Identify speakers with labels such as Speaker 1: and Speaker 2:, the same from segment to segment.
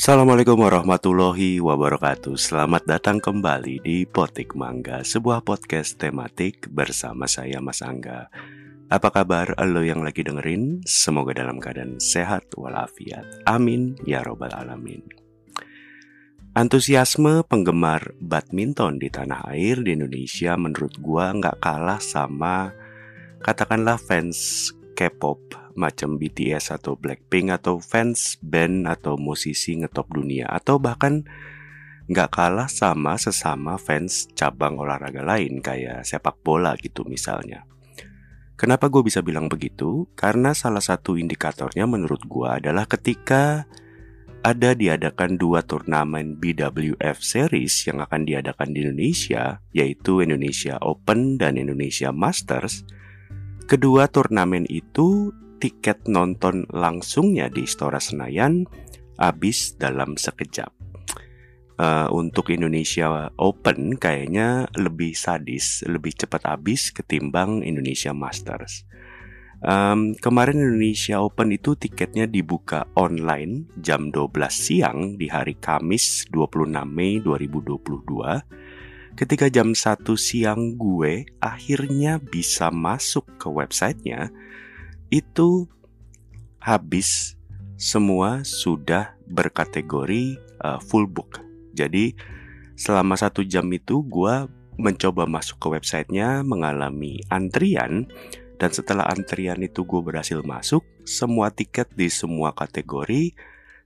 Speaker 1: Assalamualaikum warahmatullahi wabarakatuh. Selamat datang kembali di Potik Mangga Sebuah podcast tematik bersama saya Mas Angga. Apa kabar lo yang lagi dengerin? Semoga dalam keadaan sehat walafiat. Amin ya robbal alamin. Antusiasme penggemar badminton di tanah air di Indonesia menurut gua nggak kalah sama katakanlah fans K-pop macam BTS atau Blackpink atau fans band atau musisi ngetop dunia atau bahkan nggak kalah sama sesama fans cabang olahraga lain kayak sepak bola gitu misalnya. Kenapa gue bisa bilang begitu? Karena salah satu indikatornya menurut gue adalah ketika ada diadakan dua turnamen BWF Series yang akan diadakan di Indonesia, yaitu Indonesia Open dan Indonesia Masters. Kedua turnamen itu tiket nonton langsungnya di Istora Senayan habis dalam sekejap. Uh, untuk Indonesia Open kayaknya lebih sadis, lebih cepat habis ketimbang Indonesia Masters. Um, kemarin Indonesia Open itu tiketnya dibuka online jam 12 siang di hari Kamis 26 Mei 2022. Ketika jam 1 siang gue akhirnya bisa masuk ke websitenya itu habis semua sudah berkategori uh, full book. Jadi selama satu jam itu gue mencoba masuk ke websitenya mengalami antrian dan setelah antrian itu gue berhasil masuk semua tiket di semua kategori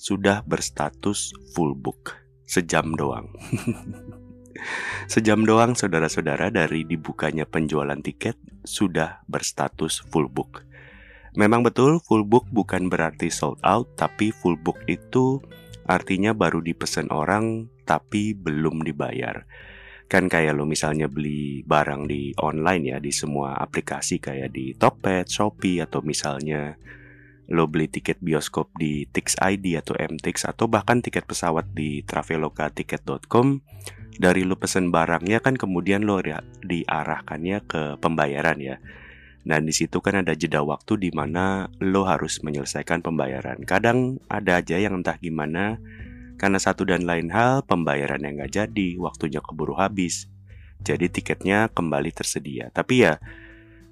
Speaker 1: sudah berstatus full book sejam doang. Sejam doang saudara-saudara dari dibukanya penjualan tiket sudah berstatus full book. Memang betul full book bukan berarti sold out, tapi full book itu artinya baru dipesan orang tapi belum dibayar. Kan kayak lo misalnya beli barang di online ya di semua aplikasi kayak di Tokped, Shopee atau misalnya lo beli tiket bioskop di Tix ID atau MTix atau bahkan tiket pesawat di traveloka tiket.com dari lo pesen barangnya kan kemudian lo diarahkannya ke pembayaran ya. Nah, di situ kan ada jeda waktu di mana lo harus menyelesaikan pembayaran. Kadang ada aja yang entah gimana, karena satu dan lain hal pembayaran yang gak jadi, waktunya keburu habis. Jadi tiketnya kembali tersedia. Tapi ya,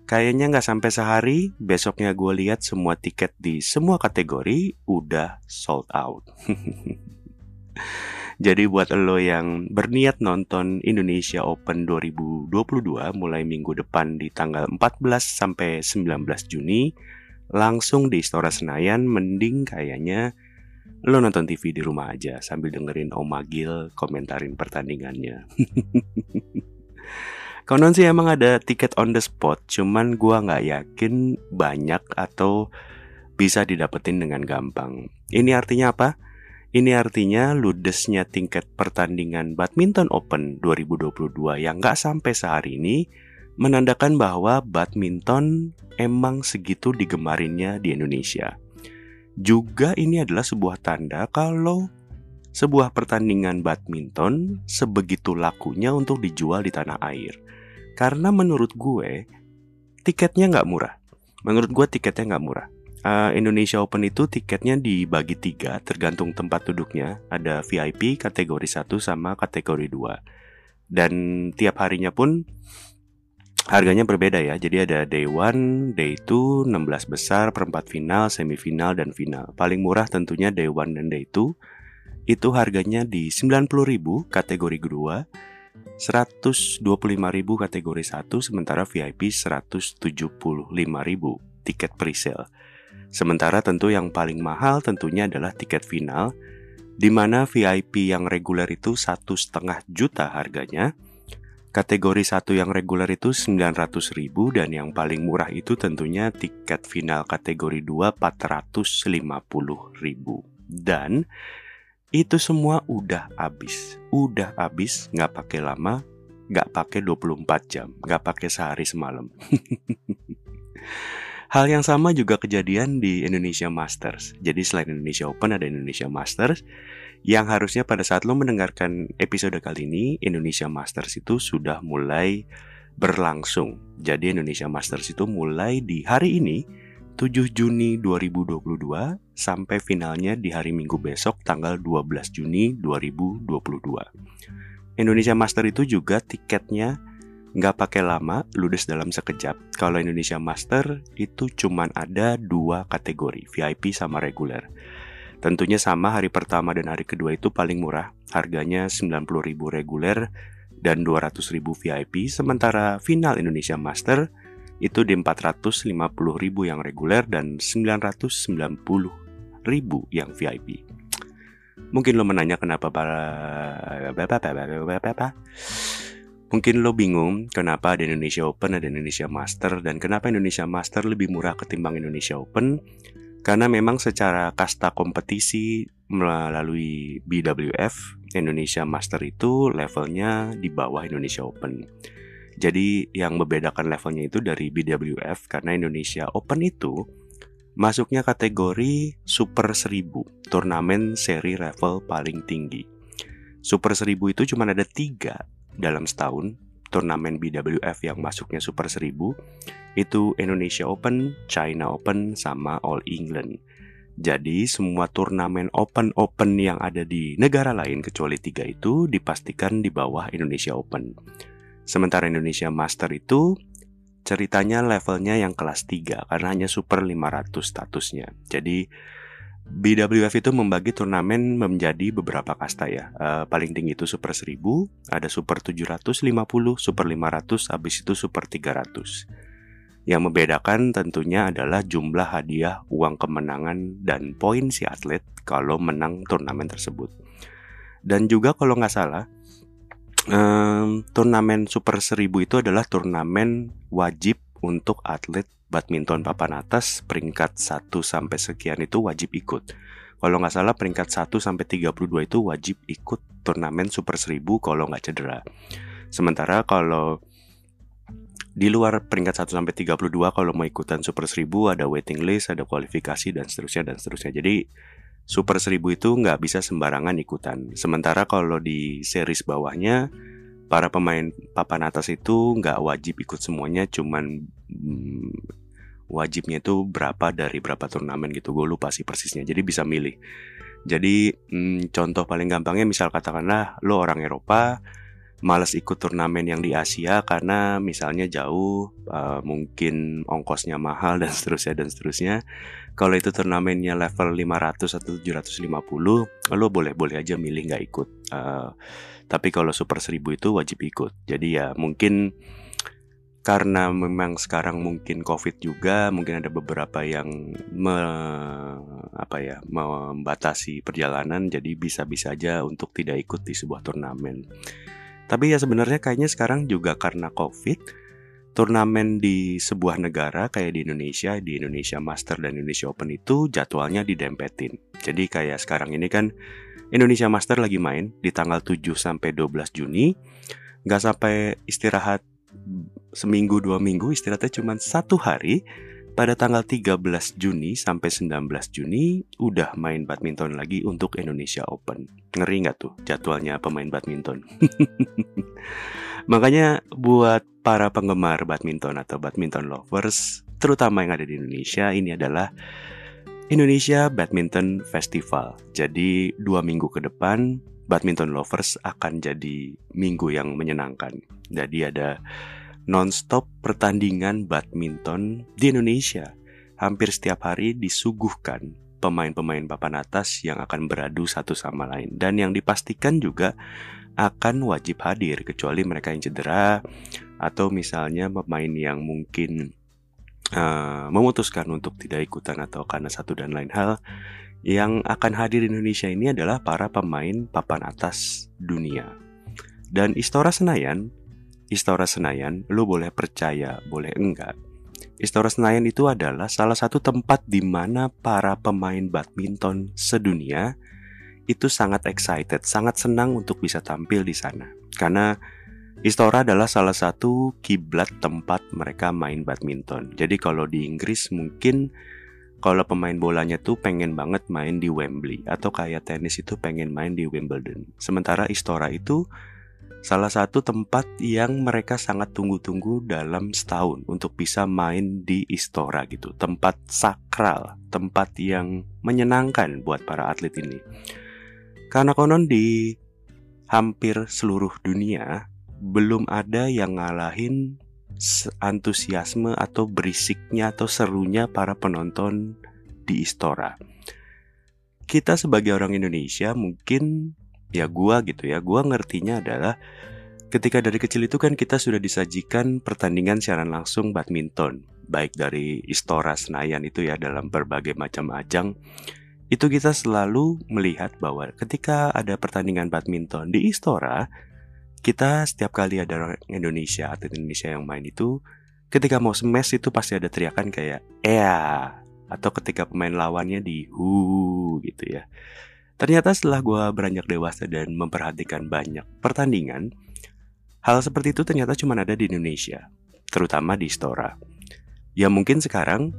Speaker 1: kayaknya nggak sampai sehari, besoknya gue lihat semua tiket di semua kategori udah sold out. Jadi buat lo yang berniat nonton Indonesia Open 2022 mulai minggu depan di tanggal 14 sampai 19 Juni langsung di Istora Senayan mending kayaknya lo nonton TV di rumah aja sambil dengerin Om Magil komentarin pertandingannya. Konon sih emang ada tiket on the spot, cuman gua nggak yakin banyak atau bisa didapetin dengan gampang. Ini artinya apa? Ini artinya ludesnya tingkat pertandingan badminton open 2022 yang nggak sampai sehari ini menandakan bahwa badminton emang segitu digemarinnya di Indonesia. Juga ini adalah sebuah tanda kalau sebuah pertandingan badminton sebegitu lakunya untuk dijual di tanah air. Karena menurut gue, tiketnya nggak murah. Menurut gue tiketnya nggak murah uh, Indonesia Open itu tiketnya dibagi tiga tergantung tempat duduknya. Ada VIP kategori 1 sama kategori 2. Dan tiap harinya pun harganya berbeda ya. Jadi ada day 1, day 2, 16 besar, perempat final, semifinal, dan final. Paling murah tentunya day 1 dan day 2. Itu harganya di 90.000 kategori kedua. 125.000 kategori 1 sementara VIP 175.000 tiket presale. Sementara tentu yang paling mahal tentunya adalah tiket final, di mana VIP yang reguler itu satu setengah juta harganya, kategori satu yang reguler itu 900 ribu dan yang paling murah itu tentunya tiket final kategori 2 450 ribu. Dan itu semua udah habis, udah habis, nggak pakai lama, nggak pakai 24 jam, nggak pakai sehari semalam. Hal yang sama juga kejadian di Indonesia Masters. Jadi selain Indonesia Open ada Indonesia Masters yang harusnya pada saat lo mendengarkan episode kali ini Indonesia Masters itu sudah mulai berlangsung. Jadi Indonesia Masters itu mulai di hari ini 7 Juni 2022 sampai finalnya di hari Minggu besok tanggal 12 Juni 2022. Indonesia Master itu juga tiketnya nggak pakai lama, ludes dalam sekejap. Kalau Indonesia Master itu cuman ada dua kategori, VIP sama reguler. Tentunya sama hari pertama dan hari kedua itu paling murah, harganya 90.000 reguler dan 200.000 VIP, sementara final Indonesia Master itu di 450 ribu yang reguler dan 990 ribu yang VIP. Mungkin lo menanya kenapa para Mungkin lo bingung kenapa ada Indonesia Open, ada Indonesia Master, dan kenapa Indonesia Master lebih murah ketimbang Indonesia Open. Karena memang secara kasta kompetisi melalui BWF, Indonesia Master itu levelnya di bawah Indonesia Open. Jadi yang membedakan levelnya itu dari BWF karena Indonesia Open itu masuknya kategori Super 1000, turnamen seri level paling tinggi. Super 1000 itu cuma ada tiga dalam setahun, turnamen BWF yang masuknya Super 1000 itu Indonesia Open, China Open, sama All England. Jadi semua turnamen open-open yang ada di negara lain kecuali tiga itu dipastikan di bawah Indonesia Open. Sementara Indonesia Master itu ceritanya levelnya yang kelas 3 karena hanya super 500 statusnya. Jadi BWF itu membagi turnamen menjadi beberapa kasta ya. Uh, paling tinggi itu super 1000, ada super 750, super 500, habis itu super 300. Yang membedakan tentunya adalah jumlah hadiah uang kemenangan dan poin si atlet kalau menang turnamen tersebut. Dan juga kalau nggak salah, um, turnamen Super 1000 itu adalah turnamen wajib untuk atlet badminton papan atas peringkat 1 sampai sekian itu wajib ikut. Kalau nggak salah peringkat 1 sampai 32 itu wajib ikut turnamen Super 1000 kalau nggak cedera. Sementara kalau di luar peringkat 1 sampai 32 kalau mau ikutan Super 1000 ada waiting list, ada kualifikasi dan seterusnya dan seterusnya. Jadi Super 1000 itu nggak bisa sembarangan ikutan. Sementara kalau di series bawahnya, para pemain papan atas itu nggak wajib ikut semuanya, cuman hmm, wajibnya itu berapa dari berapa turnamen gitu. Gue lupa sih persisnya, jadi bisa milih. Jadi hmm, contoh paling gampangnya misal katakanlah lo orang Eropa, males ikut turnamen yang di Asia karena misalnya jauh, uh, mungkin ongkosnya mahal dan seterusnya dan seterusnya. Kalau itu turnamennya level 500 atau 750, lo boleh-boleh aja milih nggak ikut. Uh, tapi kalau super 1000 itu wajib ikut. Jadi ya mungkin karena memang sekarang mungkin covid juga mungkin ada beberapa yang me, apa ya membatasi perjalanan jadi bisa-bisa aja untuk tidak ikut di sebuah turnamen tapi ya sebenarnya kayaknya sekarang juga karena COVID, turnamen di sebuah negara kayak di Indonesia, di Indonesia Master dan Indonesia Open itu jadwalnya didempetin. Jadi kayak sekarang ini kan Indonesia Master lagi main di tanggal 7 sampai 12 Juni. Nggak sampai istirahat seminggu dua minggu istirahatnya cuma satu hari pada tanggal 13 Juni sampai 19 Juni udah main badminton lagi untuk Indonesia Open. Ngeri nggak tuh jadwalnya pemain badminton? Makanya buat para penggemar badminton atau badminton lovers, terutama yang ada di Indonesia, ini adalah Indonesia Badminton Festival. Jadi dua minggu ke depan, badminton lovers akan jadi minggu yang menyenangkan. Jadi ada non-stop pertandingan badminton di Indonesia. Hampir setiap hari disuguhkan pemain-pemain papan atas yang akan beradu satu sama lain dan yang dipastikan juga akan wajib hadir kecuali mereka yang cedera atau misalnya pemain yang mungkin uh, memutuskan untuk tidak ikutan atau karena satu dan lain hal yang akan hadir di Indonesia ini adalah para pemain papan atas dunia. Dan Istora Senayan Istora Senayan, lu boleh percaya, boleh enggak. Istora Senayan itu adalah salah satu tempat di mana para pemain badminton sedunia itu sangat excited, sangat senang untuk bisa tampil di sana. Karena Istora adalah salah satu kiblat tempat mereka main badminton. Jadi kalau di Inggris mungkin kalau pemain bolanya tuh pengen banget main di Wembley atau kayak tenis itu pengen main di Wimbledon. Sementara Istora itu Salah satu tempat yang mereka sangat tunggu-tunggu dalam setahun untuk bisa main di Istora gitu. Tempat sakral, tempat yang menyenangkan buat para atlet ini. Karena konon di hampir seluruh dunia belum ada yang ngalahin antusiasme atau berisiknya atau serunya para penonton di Istora. Kita sebagai orang Indonesia mungkin ya gua gitu ya. Gua ngertinya adalah ketika dari kecil itu kan kita sudah disajikan pertandingan siaran langsung badminton baik dari Istora Senayan itu ya dalam berbagai macam ajang. Itu kita selalu melihat bahwa ketika ada pertandingan badminton di Istora kita setiap kali ada orang Indonesia atau Indonesia yang main itu ketika mau smash itu pasti ada teriakan kayak ya atau ketika pemain lawannya di hu gitu ya Ternyata setelah gue beranjak dewasa dan memperhatikan banyak pertandingan, hal seperti itu ternyata cuma ada di Indonesia, terutama di Stora. Ya mungkin sekarang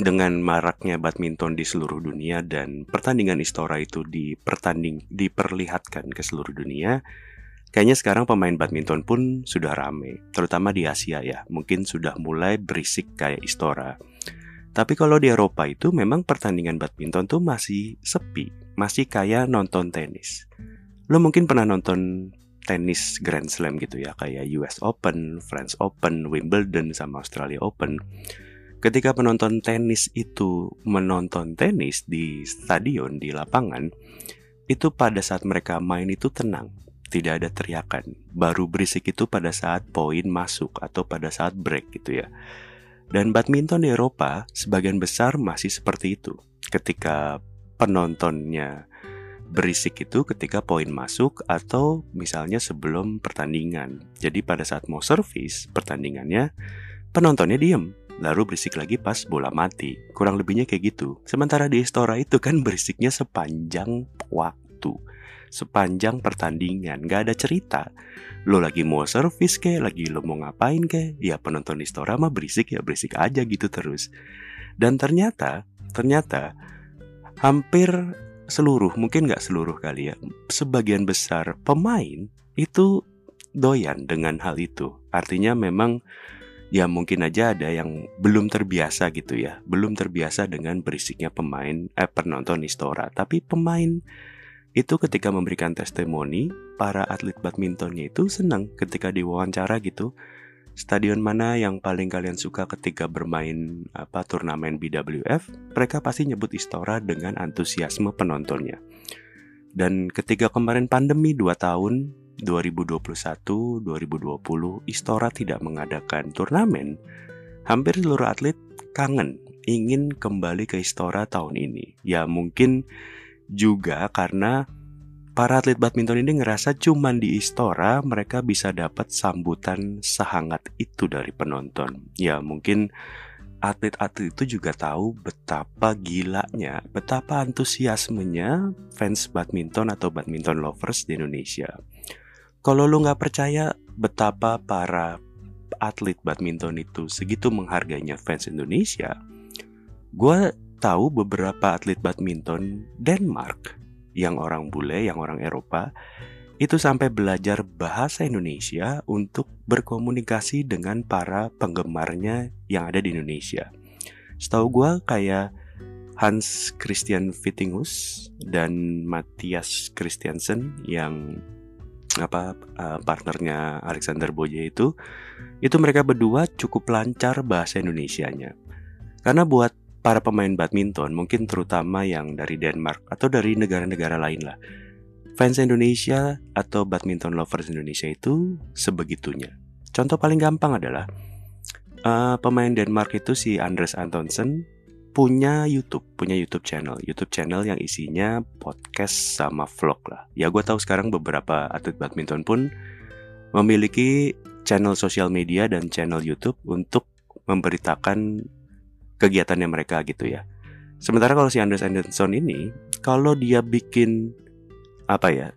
Speaker 1: dengan maraknya badminton di seluruh dunia dan pertandingan Istora itu dipertanding diperlihatkan ke seluruh dunia, kayaknya sekarang pemain badminton pun sudah rame, terutama di Asia ya, mungkin sudah mulai berisik kayak Istora. Tapi kalau di Eropa itu memang pertandingan badminton tuh masih sepi, masih kayak nonton tenis. Lo mungkin pernah nonton tenis Grand Slam gitu ya, kayak US Open, French Open, Wimbledon, sama Australia Open. Ketika penonton tenis itu menonton tenis di stadion, di lapangan, itu pada saat mereka main itu tenang, tidak ada teriakan. Baru berisik itu pada saat poin masuk atau pada saat break gitu ya. Dan badminton di Eropa sebagian besar masih seperti itu. Ketika penontonnya berisik itu ketika poin masuk atau misalnya sebelum pertandingan. Jadi pada saat mau servis pertandingannya, penontonnya diem, lalu berisik lagi pas bola mati. Kurang lebihnya kayak gitu. Sementara di Istora itu kan berisiknya sepanjang waktu. Sepanjang pertandingan, gak ada cerita. Lo lagi mau servis ke, lagi lo mau ngapain ke, ya penonton Istora mah berisik ya berisik aja gitu terus. Dan ternyata, ternyata hampir seluruh, mungkin nggak seluruh kali ya, sebagian besar pemain itu doyan dengan hal itu. Artinya memang ya mungkin aja ada yang belum terbiasa gitu ya, belum terbiasa dengan berisiknya pemain eh penonton Istora. Tapi pemain itu ketika memberikan testimoni, para atlet badmintonnya itu senang ketika diwawancara gitu stadion mana yang paling kalian suka ketika bermain apa turnamen BWF, mereka pasti nyebut Istora dengan antusiasme penontonnya. Dan ketika kemarin pandemi 2 tahun 2021-2020 Istora tidak mengadakan turnamen, hampir seluruh atlet kangen ingin kembali ke Istora tahun ini. Ya mungkin juga karena para atlet badminton ini ngerasa cuman di Istora mereka bisa dapat sambutan sehangat itu dari penonton. Ya mungkin atlet-atlet itu juga tahu betapa gilanya, betapa antusiasmenya fans badminton atau badminton lovers di Indonesia. Kalau lu nggak percaya betapa para atlet badminton itu segitu menghargainya fans Indonesia, gue tahu beberapa atlet badminton Denmark yang orang bule, yang orang Eropa, itu sampai belajar bahasa Indonesia untuk berkomunikasi dengan para penggemarnya yang ada di Indonesia. Setahu gue kayak Hans Christian Vittingus dan Matthias Christiansen yang apa uh, partnernya Alexander Boje itu itu mereka berdua cukup lancar bahasa Indonesianya. Karena buat para pemain badminton, mungkin terutama yang dari Denmark atau dari negara-negara lain lah. Fans Indonesia atau badminton lovers Indonesia itu sebegitunya. Contoh paling gampang adalah uh, pemain Denmark itu si Andres Antonsen punya YouTube, punya YouTube channel, YouTube channel yang isinya podcast sama vlog lah. Ya gue tahu sekarang beberapa atlet badminton pun memiliki channel sosial media dan channel YouTube untuk memberitakan kegiatannya mereka gitu ya. Sementara kalau si Anders Anderson ini, kalau dia bikin apa ya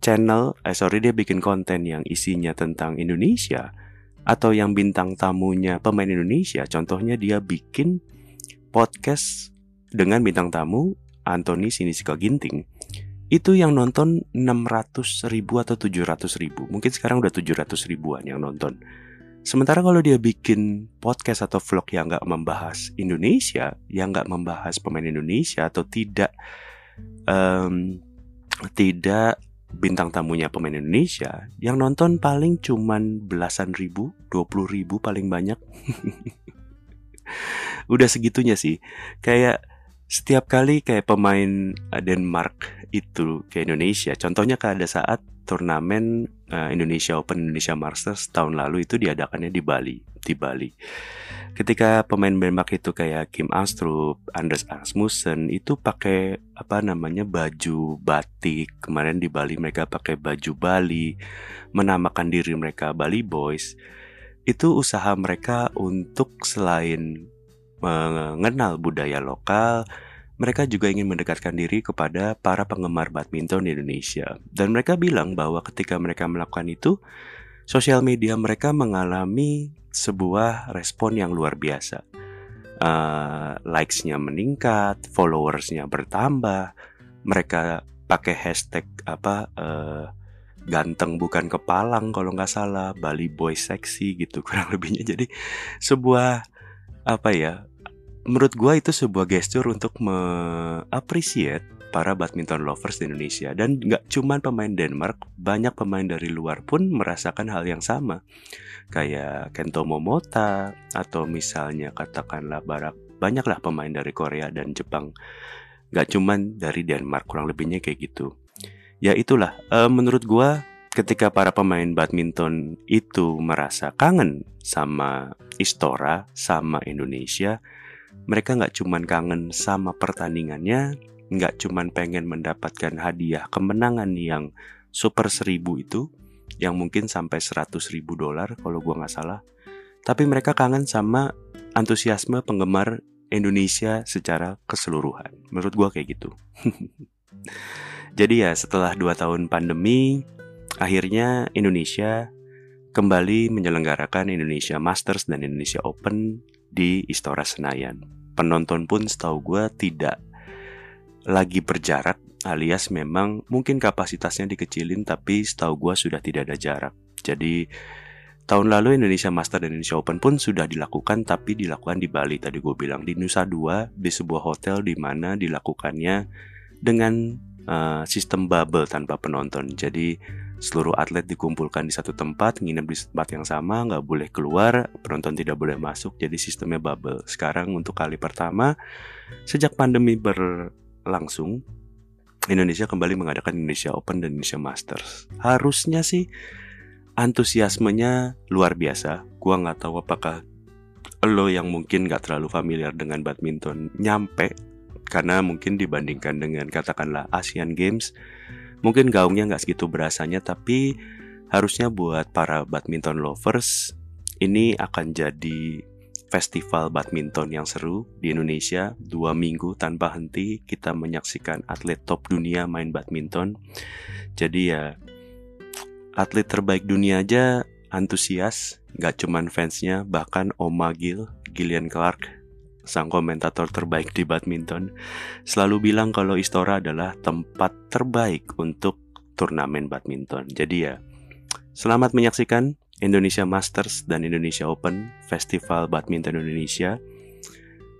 Speaker 1: channel, eh sorry dia bikin konten yang isinya tentang Indonesia atau yang bintang tamunya pemain Indonesia, contohnya dia bikin podcast dengan bintang tamu Anthony Sinisika Ginting. itu yang nonton 600 ribu atau 700 ribu Mungkin sekarang udah 700 ribuan yang nonton Sementara kalau dia bikin podcast atau vlog yang nggak membahas Indonesia Yang nggak membahas pemain Indonesia Atau tidak um, Tidak bintang tamunya pemain Indonesia Yang nonton paling cuman belasan ribu 20 ribu paling banyak. Udah segitunya sih. Kayak setiap kali kayak pemain Denmark itu ke Indonesia, contohnya kayak ada saat turnamen uh, Indonesia Open Indonesia Masters tahun lalu itu diadakannya di Bali, di Bali. Ketika pemain Denmark itu kayak Kim Astrup, Anders Asmussen itu pakai apa namanya baju batik. Kemarin di Bali mereka pakai baju Bali, menamakan diri mereka Bali Boys. Itu usaha mereka untuk selain mengenal budaya lokal, mereka juga ingin mendekatkan diri kepada para penggemar badminton di Indonesia. Dan mereka bilang bahwa ketika mereka melakukan itu, sosial media mereka mengalami sebuah respon yang luar biasa. Uh, likes-nya meningkat, followersnya bertambah, mereka pakai hashtag apa uh, ganteng bukan kepalang kalau nggak salah, Bali boy sexy gitu kurang lebihnya. Jadi sebuah apa ya menurut gue itu sebuah gestur untuk mengapresiat para badminton lovers di Indonesia dan nggak cuma pemain Denmark, banyak pemain dari luar pun merasakan hal yang sama. Kayak Kento Momota atau misalnya katakanlah Barak, banyaklah pemain dari Korea dan Jepang. Nggak cuma dari Denmark, kurang lebihnya kayak gitu. Ya itulah, uh, menurut gue ketika para pemain badminton itu merasa kangen sama Istora, sama Indonesia, mereka nggak cuman kangen sama pertandingannya, nggak cuman pengen mendapatkan hadiah kemenangan yang super seribu itu, yang mungkin sampai seratus ribu dolar kalau gua nggak salah. Tapi mereka kangen sama antusiasme penggemar Indonesia secara keseluruhan. Menurut gua kayak gitu. Jadi ya setelah dua tahun pandemi, akhirnya Indonesia kembali menyelenggarakan Indonesia Masters dan Indonesia Open di Istora Senayan penonton pun setahu gue tidak lagi berjarak alias memang mungkin kapasitasnya dikecilin tapi setahu gue sudah tidak ada jarak. Jadi tahun lalu Indonesia Master dan Indonesia Open pun sudah dilakukan tapi dilakukan di Bali tadi gue bilang di Nusa Dua di sebuah hotel di mana dilakukannya dengan uh, sistem bubble tanpa penonton. Jadi seluruh atlet dikumpulkan di satu tempat, nginep di tempat yang sama, nggak boleh keluar, penonton tidak boleh masuk, jadi sistemnya bubble. Sekarang untuk kali pertama, sejak pandemi berlangsung, Indonesia kembali mengadakan Indonesia Open dan Indonesia Masters. Harusnya sih antusiasmenya luar biasa. Gua nggak tahu apakah lo yang mungkin nggak terlalu familiar dengan badminton nyampe karena mungkin dibandingkan dengan katakanlah Asian Games Mungkin gaungnya nggak segitu berasanya, tapi harusnya buat para badminton lovers ini akan jadi festival badminton yang seru di Indonesia. Dua minggu tanpa henti kita menyaksikan atlet top dunia main badminton. Jadi ya atlet terbaik dunia aja antusias nggak cuman fansnya bahkan Oma Gil Gillian Clark sang komentator terbaik di badminton, selalu bilang kalau Istora adalah tempat terbaik untuk turnamen badminton. Jadi ya, selamat menyaksikan Indonesia Masters dan Indonesia Open, Festival Badminton Indonesia.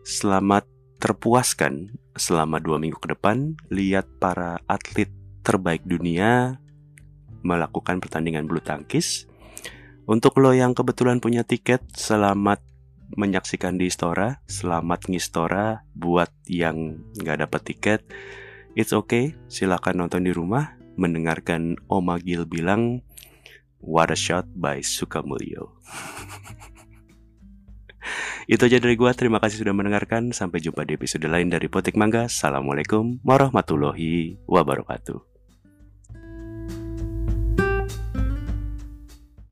Speaker 1: Selamat terpuaskan selama dua minggu ke depan, lihat para atlet terbaik dunia melakukan pertandingan bulu tangkis. Untuk lo yang kebetulan punya tiket, selamat menyaksikan di Istora. Selamat ngistora buat yang nggak dapat tiket. It's okay, silakan nonton di rumah. Mendengarkan Oma Gil bilang, What a shot by Sukamulyo. Itu aja dari gua. Terima kasih sudah mendengarkan. Sampai jumpa di episode lain dari Potik Mangga. Assalamualaikum warahmatullahi wabarakatuh.